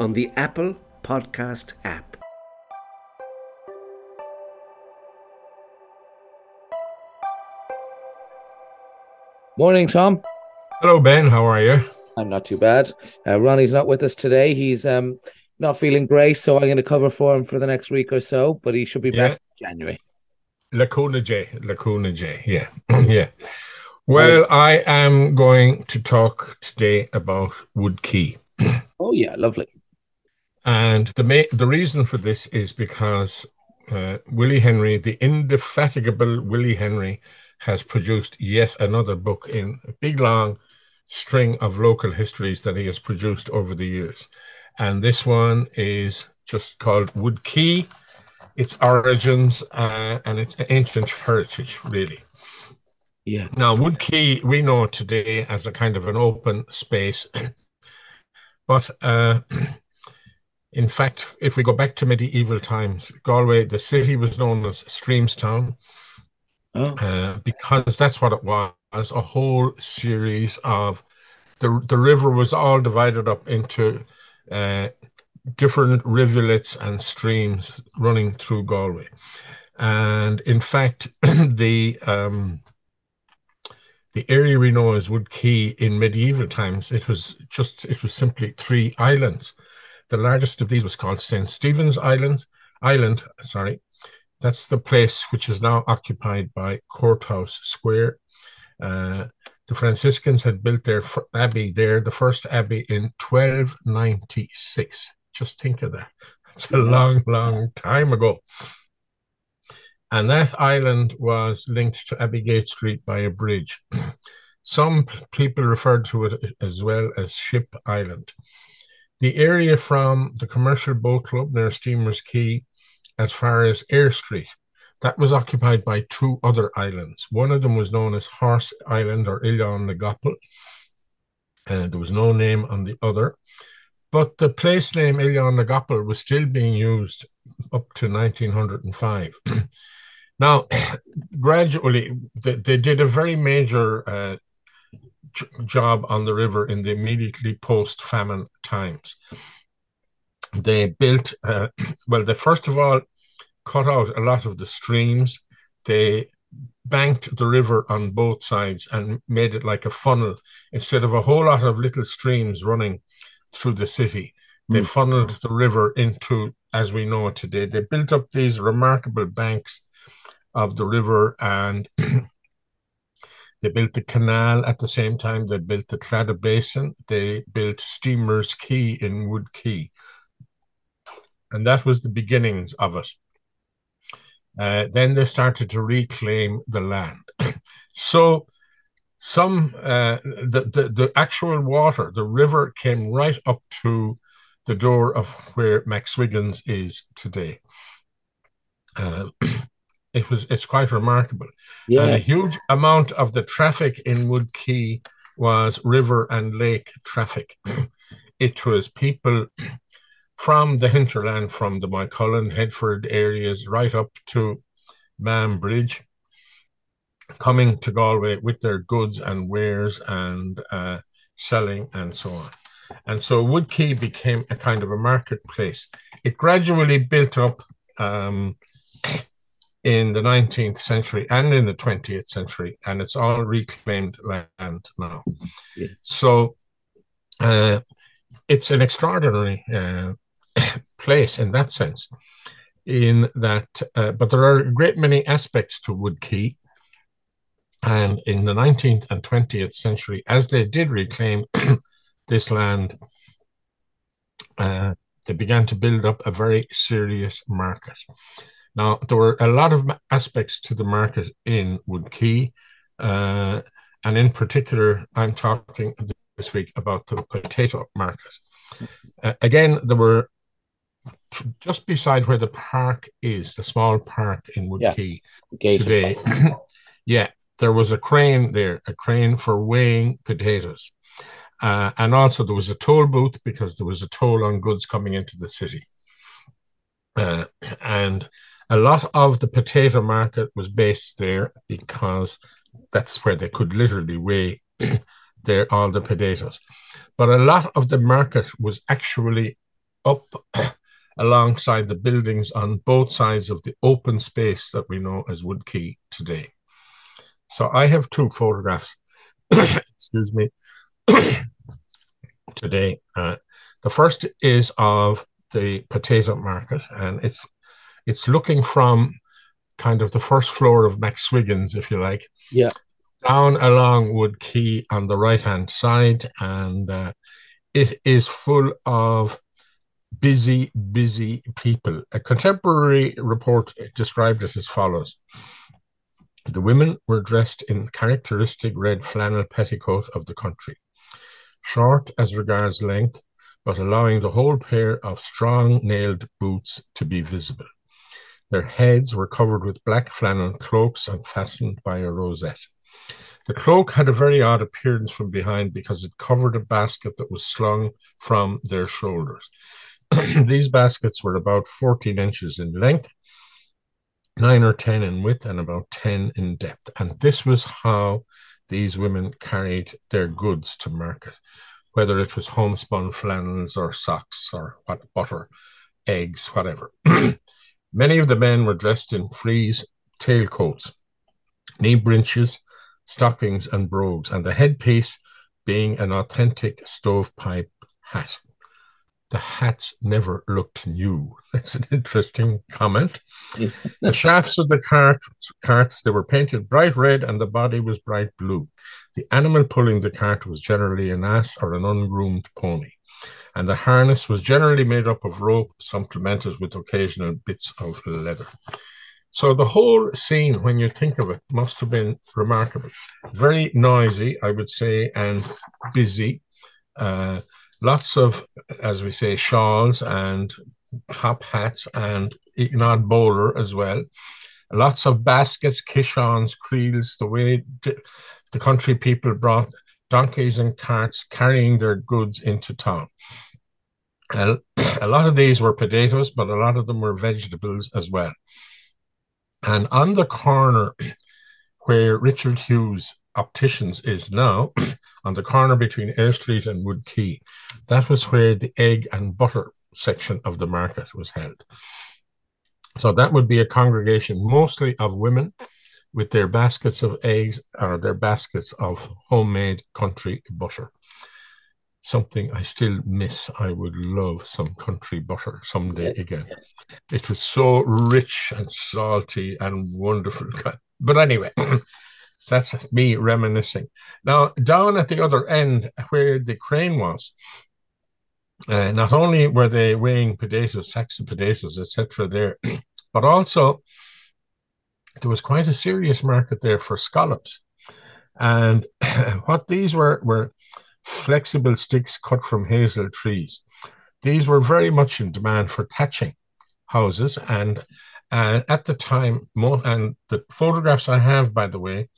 on the Apple Podcast app. Morning, Tom. Hello, Ben. How are you? I'm not too bad. Uh, Ronnie's not with us today. He's um not feeling great, so I'm going to cover for him for the next week or so. But he should be Yeah. back in January. Lacuna J. Lacuna J. Yeah. yeah. Well, I am going to talk today about Wood Quay. Oh yeah, lovely. And the ma- the reason for this is because uh, Willie Henry, the indefatigable Willie Henry, has produced yet another book in a big long string of local histories that he has produced over the years. And this one is just called Wood Quay, its origins uh, and its ancient heritage, really. Yeah. Now, Wood Quay, we know today as a kind of an open space. but uh, in fact, if we go back to medieval times, Galway, the city was known as Streamstown Oh, uh, because that's what it was a whole series of the, the river was all divided up into uh, different rivulets and streams running through Galway. And in fact, the um, the area we know as Wood Quay in medieval times, it was just it was simply three islands. The largest of these was called St. Stephen's Islands Island, sorry. That's the place which is now occupied by Courthouse Square. Uh, the Franciscans had built their abbey there, the first abbey in 1296. Just think of that. It's a long, long time ago. And that island was linked to Abbeygate Street by a bridge. Some people referred to it as well as Ship Island. The area from the Commercial Boat Club near Steamer's Quay as far as Eyre Street, that was occupied by two other islands. One of them was known as Horse Island or Ilion na and there was no name on the other. But the place name Ilion na was still being used up to 1905. now, gradually, they, they did a very major uh, job on the river in the immediately post famine times. They built, uh, well, they first of all cut out a lot of the streams. They banked the river on both sides and made it like a funnel instead of a whole lot of little streams running through the city. They Mm. funneled the river into, as we know it today, they built up these remarkable banks of the river and they built the canal at the same time. They built the Claddagh Basin. They built Steamer's Quay in Wood Quay. And that was the beginnings of it. Uh, then they started to reclaim the land. so some uh, the, the the actual water, the river came right up to the door of where McSwiggan's is today. Uh, it was it's quite remarkable. And a huge amount of the traffic in Wood Quay was river and lake traffic. it was people from the hinterland, from the Moycullen, Headford areas, right up to Maam Bridge, coming to Galway with their goods and wares and uh, selling and so on. And so Wood Key became a kind of a marketplace. It gradually built up um, in the 19th century and in the 20th century, and it's all reclaimed land now. Yeah. So uh, it's an extraordinary uh, place in that sense. In that, uh, but there are a great many aspects to Wood Quay. And in the 19th and 20th century, as they did reclaim this land, uh, they began to build up a very serious market. Now, there were a lot of aspects to the market in Wood Quay, uh, and in particular, I'm talking this week about the potato market. Uh, again, there were just beside where the park is, the small park in Woodquay yeah. today. yeah, there was a crane there, a crane for weighing potatoes. Uh, and also there was a toll booth because there was a toll on goods coming into the city. Uh, and a lot of the potato market was based there because that's where they could literally weigh their all the potatoes. But a lot of the market was actually up alongside the buildings on both sides of the open space that we know as Woodquay today. So I have two photographs, excuse me, today. Uh, the first is of the potato market, and it's it's looking from kind of the first floor of McSwiggan's, if you like, yeah, down along Wood Quay on the right hand side, and uh, it is full of busy, busy people. A contemporary report described it as follows. The women were dressed in characteristic red flannel petticoat of the country, short as regards length, but allowing the whole pair of strong nailed boots to be visible. Their heads were covered with black flannel cloaks and fastened by a rosette. The cloak had a very odd appearance from behind because it covered a basket that was slung from their shoulders. These baskets were about 14 inches in length, 9 or 10 in width, and about 10 in depth. And this was how these women carried their goods to market, whether it was homespun flannels or socks or what, butter, eggs, whatever. Many of the men were dressed in frieze tailcoats, knee breeches, stockings, and brogues, and the headpiece being an authentic stovepipe hat the hats never looked new. That's an interesting comment. the shafts of the cart, carts, they were painted bright red and the body was bright blue. The animal pulling the cart was generally an ass or an ungroomed pony. And the harness was generally made up of rope supplemented with occasional bits of leather. So the whole scene, when you think of it, must have been remarkable. Very noisy, I would say, and busy. Uh, lots of, as we say, shawls and top hats and an odd bowler as well. Lots of baskets, kishons, creels, the way the country people brought donkeys and carts carrying their goods into town. A, lot of these were potatoes, but a lot of them were vegetables as well. And on the corner where Richard Hughes Opticians is now, on the corner between Eyre Street and Wood Quay. That was where the egg and butter section of the market was held. So that would be a congregation mostly of women with their baskets of eggs or their baskets of homemade country butter. Something I still miss. I would love some country butter someday yes, again. Yes. It was so rich and salty and wonderful. But anyway, That's me reminiscing. Now, down at the other end where the crane was, uh, not only were they weighing potatoes, sacks of potatoes, etc., there, but also there was quite a serious market there for scallops. And what these were were flexible sticks cut from hazel trees. These were very much in demand for thatching houses. And uh, at the time, and the photographs I have, by the way,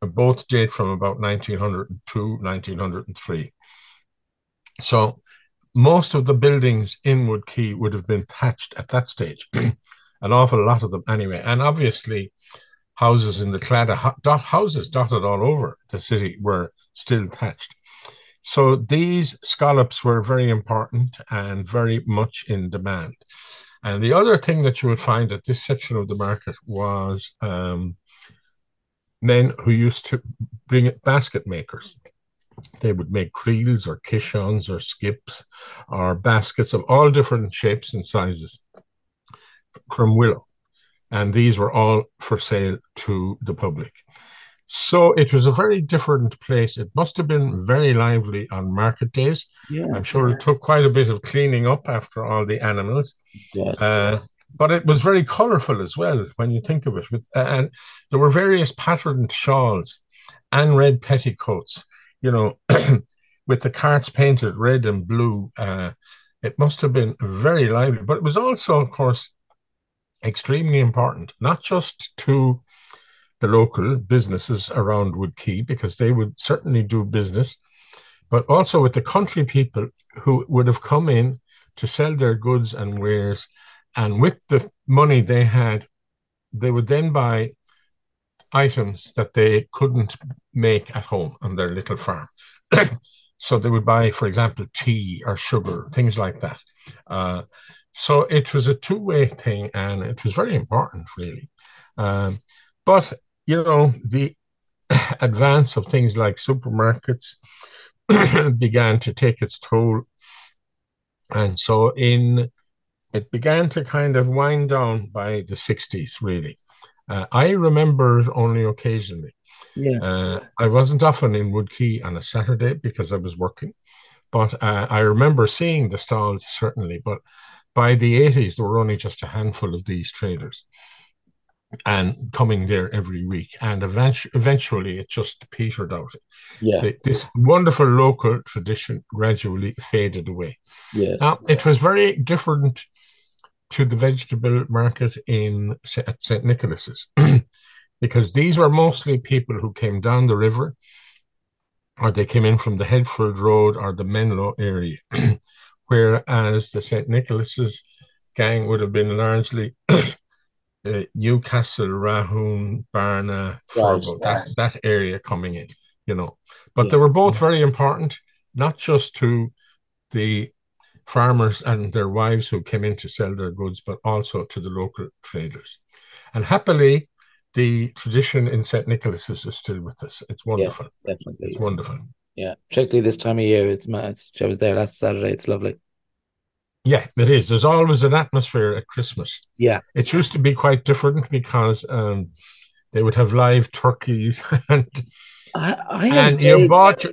both date from about 1902, 1903. So most of the buildings in Wood Quay would have been thatched at that stage, an awful lot of them anyway. And obviously, houses in the Claddagh, dot houses dotted all over the city were still thatched. So these scallops were very important and very much in demand. And the other thing that you would find at this section of the market was um, men who used to bring it basket makers. They would make creels or kishons or skips or baskets of all different shapes and sizes from willow. And these were all for sale to the public. So it was a very different place. It must have been very lively on market days. Yeah. I'm sure it took quite a bit of cleaning up after all the animals. Yeah. Uh, but it was very colorful as well when you think of it. With, and there were various patterned shawls and red petticoats, you know, with the carts painted red and blue. Uh, it must have been very lively. But it was also, of course, extremely important, not just to the local businesses around Wood Quay, because they would certainly do business, but also with the country people who would have come in to sell their goods and wares. And with the money they had, they would then buy items that they couldn't make at home on their little farm. so they would buy, for example, tea or sugar, things like that. Uh, so it was a two way thing and it was very important, really. Um, but, you know, the advance of things like supermarkets began to take its toll. And so in it began to kind of wind down by the 60s, really. Uh, I remember only occasionally. Yeah. Uh, I wasn't often in Wood Quay on a Saturday because I was working, but uh, I remember seeing the stalls certainly. But by the 80s, there were only just a handful of these traders and coming there every week. And eventually, eventually it just petered out. Yeah. The, this wonderful local tradition gradually faded away. Yes. Now, it was very different to the vegetable market in at St. Nicholas's because these were mostly people who came down the river or they came in from the Headford Road or the Menlo area, whereas the St. Nicholas's gang would have been largely uh, Newcastle, Rahoon, Barna, Furbo, right, that, that area coming in, you know. But yeah. they were both very important, not just to the farmers and their wives who came in to sell their goods, but also to the local traders. And happily, the tradition in St. Nicholas's is still with us. It's wonderful. Yeah, definitely. It's wonderful. Yeah, particularly this time of year. It's, it's I was there last Saturday. It's lovely. Yeah, it is. There's always an atmosphere at Christmas. Yeah. It used to be quite different because um, they would have live turkeys and I, I and you bought your,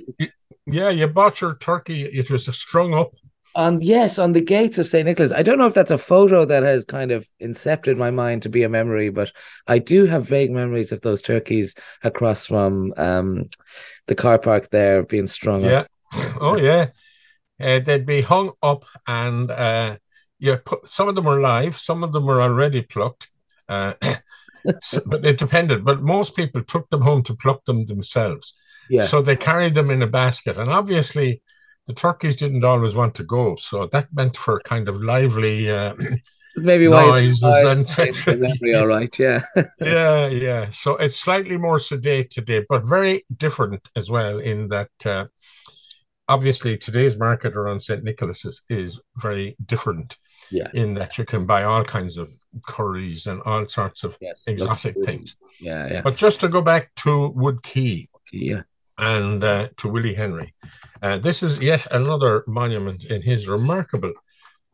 yeah, you bought your turkey. It was a strung up on yes, on the gates of St. Nicholas. I don't know if that's a photo that has kind of incepted my mind to be a memory, but I do have vague memories of those turkeys across from um, the car park there being strung yeah. up. Oh yeah. Uh, they'd be hung up and uh, you put some of them were live, some of them were already plucked. Uh, so, but it depended. But most people took them home to pluck them themselves. Yeah. So they carried them in a basket. And obviously the turkeys didn't always want to go, so that meant for kind of lively uh, maybe noises and memory. All right, yeah, yeah, yeah. So it's slightly more sedate today, but very different as well in that. Uh, obviously, today's market around St. Nicholas is, very different. Yeah. In that you can buy all kinds of curries and all sorts of yes, exotic things. Yeah, yeah. But just to go back to Wood Quay. Yeah and uh, to Willie Henry. Uh, this is yet another monument in his remarkable.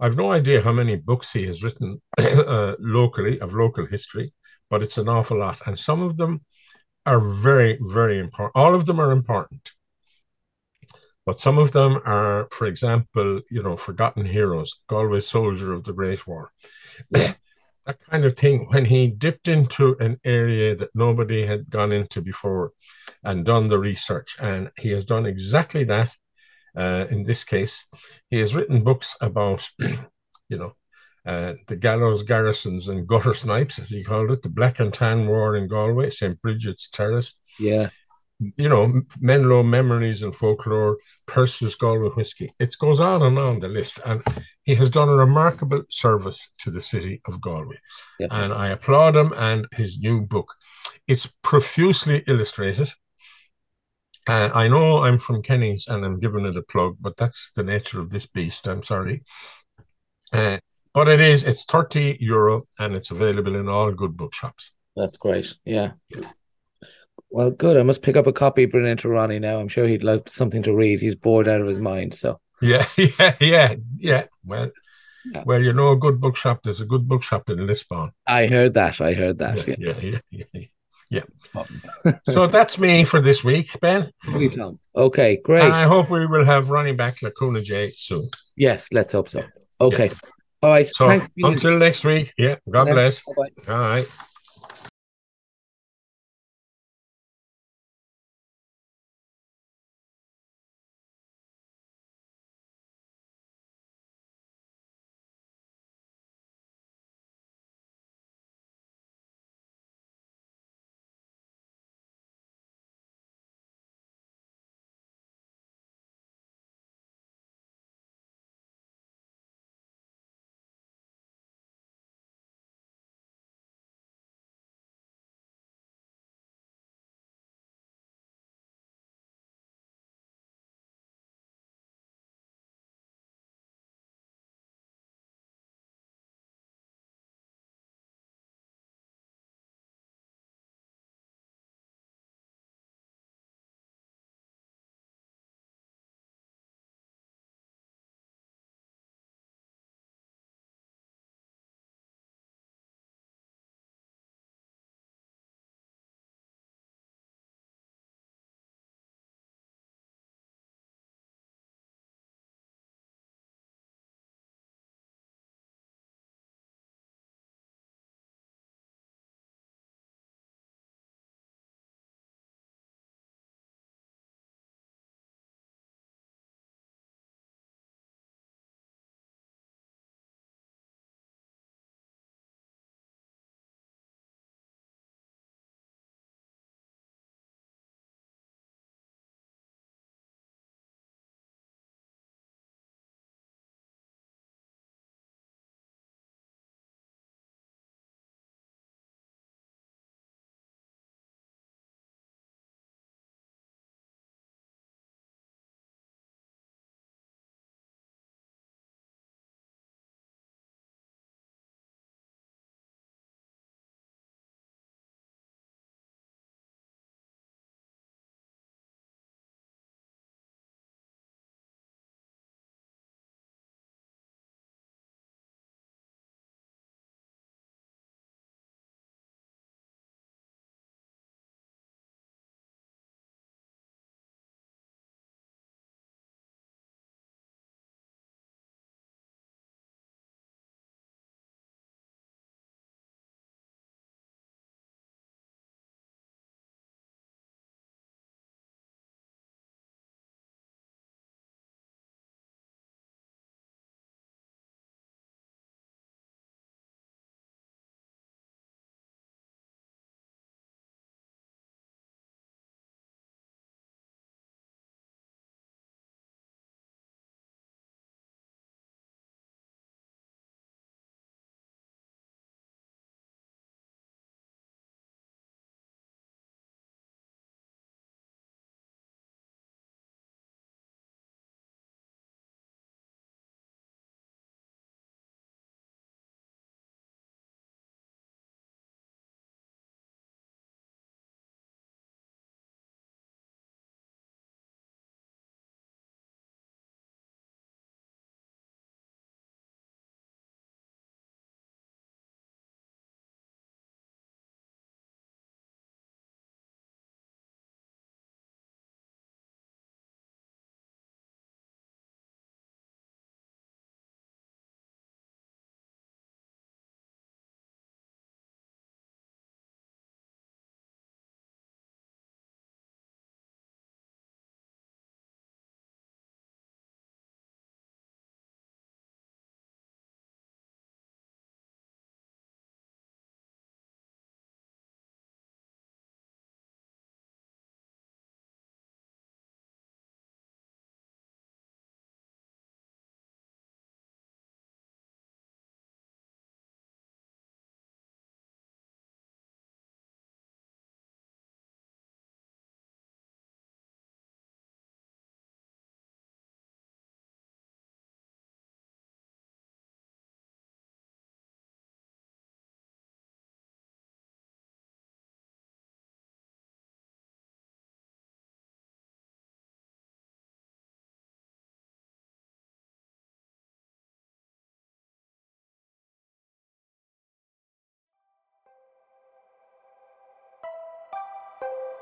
I've no idea how many books he has written uh, locally of local history, but it's an awful lot. And some of them are very, very important. All of them are important. But some of them are, for example, you know, forgotten heroes, Galway soldier of the Great War. That kind of thing. When he dipped into an area that nobody had gone into before, and done the research. And he has done exactly that. Uh, in this case, he has written books about, you know, uh, the gallows garrisons and gutter snipes, as he called it, the Black and Tan War in Galway, St. Bridget's Terrace. Yeah. You know, Menlo Memories and Folklore, Persse's Galway Whiskey. It goes on and on the list. And he has done a remarkable service to the city of Galway. Yeah. And I applaud him and his new book. It's profusely illustrated. Uh, I know I'm from Kenny's and I'm giving it a plug, but that's the nature of this beast. I'm sorry. Uh, but it is, it's 30 euro and it's available in all good bookshops. That's great. Yeah. Well, good. I must pick up a copy, bring it to Ronnie now. I'm sure he'd like something to read. He's bored out of his mind. So, yeah, yeah, yeah, yeah. Well, yeah. well, you know, a good bookshop, there's a good bookshop in Lisbon. I heard that. I heard that. Yeah, yeah, yeah. yeah, yeah. Yeah. so that's me for this week, Ben. You, Tom. Okay, great. And I hope we will have Ronnie back Lacuna J soon. Yes, let's hope so. Okay. All right. So until next week. Yeah. God bless. Bye-bye. All right.